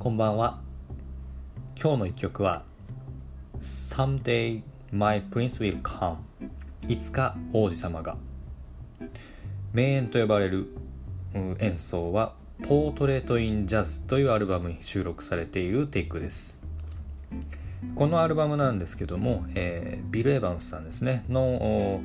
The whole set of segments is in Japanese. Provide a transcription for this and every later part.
こんばんは。今日の一曲は Someday My Prince Will Come いつか王子様が名演と呼ばれる演奏は Portrait in Jazz というアルバムに収録されているテイクです。このアルバムなんですけども、えー、ビル・エヴァンスさんですねの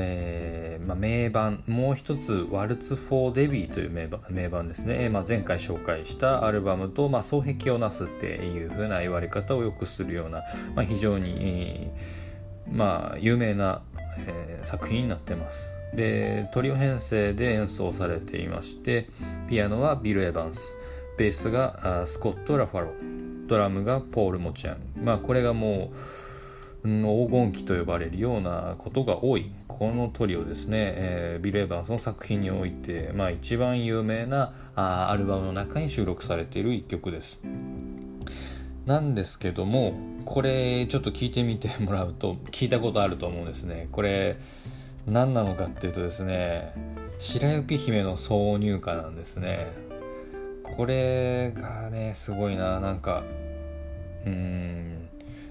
えー、まあ、名盤もう一つ「 Waltz for Debby」という名盤名盤ですね、まあ、前回紹介したアルバムと、まあ、双璧をなすっていう風な言われ方をよくするような、まあ、非常に、まあ、有名な、え作品になってます。でトリオ編成で演奏されていましてピアノはビル・エヴァンスベースがスコット・ラファロドラムがポール・モチアン。まあこれがもう黄金期と呼ばれるようなことが多い。このトリオですね、えー、ビル・エヴァンスの作品において、まあ、一番有名なあアルバムの中に収録されている一曲です。なんですけどもこれちょっと聞いてみてもらうと聞いたことあると思うんですね。これ何なのかっていうとですね白雪姫の挿入歌なんですね。これがねすごいな。なんかうん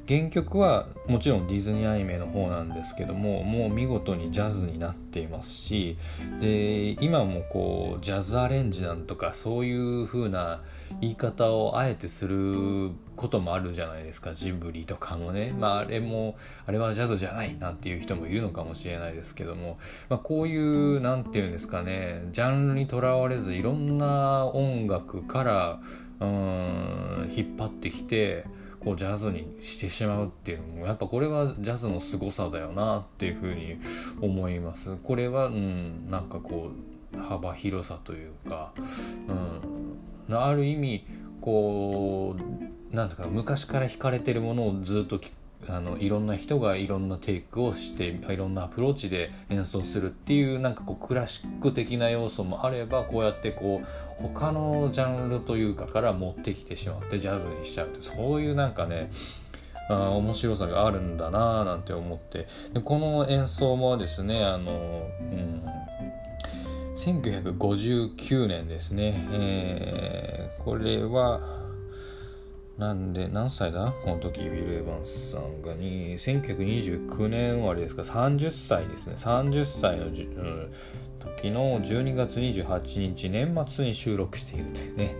原曲はもちろんディズニーアニメの方なんですけどももう見事にジャズになっていますしで今もこうジャズアレンジなんとかそういう風な言い方をあえてすることもあるじゃないですか。ジブリとかもね。まああれもあれはジャズじゃないなんていう人もいるのかもしれないですけども、まあ、こういう何て言うんですかね。ジャンルにとらわれずいろんな音楽からうん引っ張ってきてこうジャズにしてしまうっていうのもやっぱこれはジャズの凄さだよなっていうふうに思います。これはうんなんかこう幅広さというか、うん、ある意味こうなんとか昔から惹かれてるものをずっとあのいろんな人がいろんなテイクをしていろんなアプローチで演奏するっていうなんかこうクラシック的な要素もあればこうやってこう他のジャンルというかから持ってきてしまってジャズにしちゃうとそういうなんかねあ面白さがあるんだなぁなんて思って。でこの演奏もですねあの、うん、1959年ですね、えー、これはなんで、何歳だ？この時、ウィル・エヴァンスさんがに、1929年終わりですか、30歳ですね。30歳の、うん、時の12月28日、年末に収録しているというね。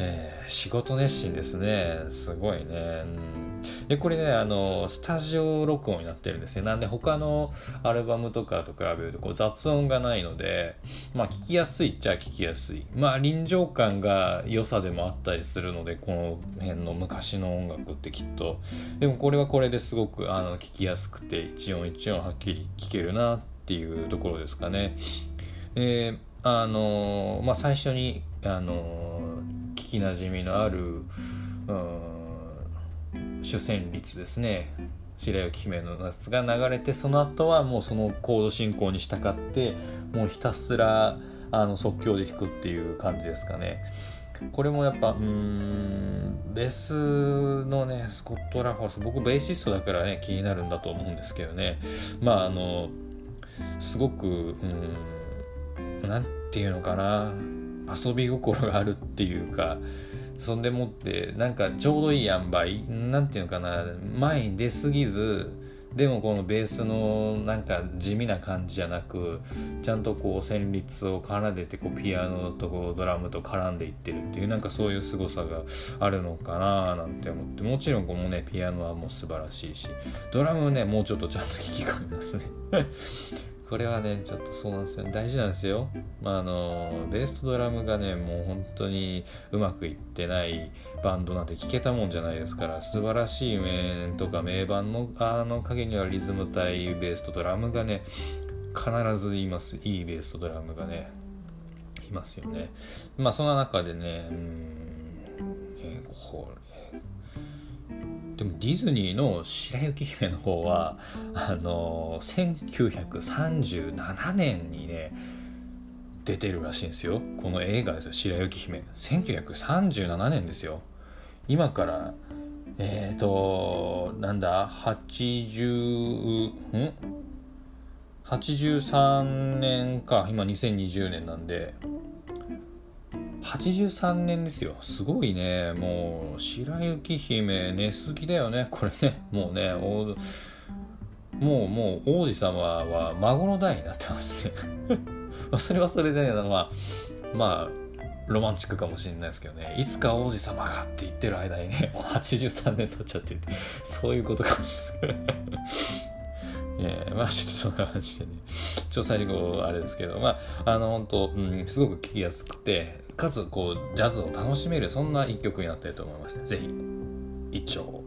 えー、仕事熱心ですね。すごいね。うん、で、これね、あの、スタジオ録音になってるんですね。なんで他のアルバムとかと比べるとこう雑音がないので、まあ聞きやすいっちゃ聞きやすい。まあ臨場感が良さでもあったりするので、この辺の昔の音楽ってきっと。でもこれはこれですごくあの聞きやすくて、一音一音はっきり聞けるなっていうところですかね。えー、あのまあ最初に、あの聞きなじみのある、主旋律ですね。白雪姫の夏が流れてその後はもうそのコード進行に従ってもうひたすらあの即興で弾くっていう感じですかね。これもやっぱうんベースのねスコット・ラファース僕ベーシストだからね気になるんだと思うんですけどね。まああのすごくうんなんていうのかな。遊び心があるっていうかそんでもってなんかちょうどいい塩梅なんていうのかな前に出すぎずでもこのベースのなんか地味な感じじゃなくちゃんとこう旋律を奏でてこうピアノとこうドラムと絡んでいってるっていうなんかそういう凄さがあるのかななんて思って。もちろんこのねピアノはもう素晴らしいしドラムねもうちょっとちゃんと聴き込みますね。これはね、ちょっとそうなんですよ、ね。大事なんですよ。まあ、あの、ベースとドラムがね、もう本当にうまくいってないバンドなんて聞けたもんじゃないですから、素晴らしい名とか名盤のあの影にはリズム体、ベースとドラムがね、必ずいます。いいベースとドラムがね、いますよね。まあ、その中でね、うん、えこれ、でもディズニーの白雪姫の方はあの1937年にね出てるらしいんですよ。この映画ですよ。白雪姫。1937年ですよ。今からえっ、ー、となんだ80ん？83年か。今2020年なんで。83年ですよ。すごいね。もう、白雪姫寝すぎだよね。これね。もうね、もう、もう、王子様は孫の代になってますね。それはそれでね、まあ、まあ、ロマンチックかもしれないですけどね、いつか王子様がって言ってる間にね、もう83年経っちゃってて、そういうことかもしれないですけどえー、まあちょっとそんな感じでね、ちょっと最後あれですけど、まあ、あの本当、うん、すごく聴きやすくて、かつこう、ジャズを楽しめる、そんな一曲になってると思いまして、ぜひ、一丁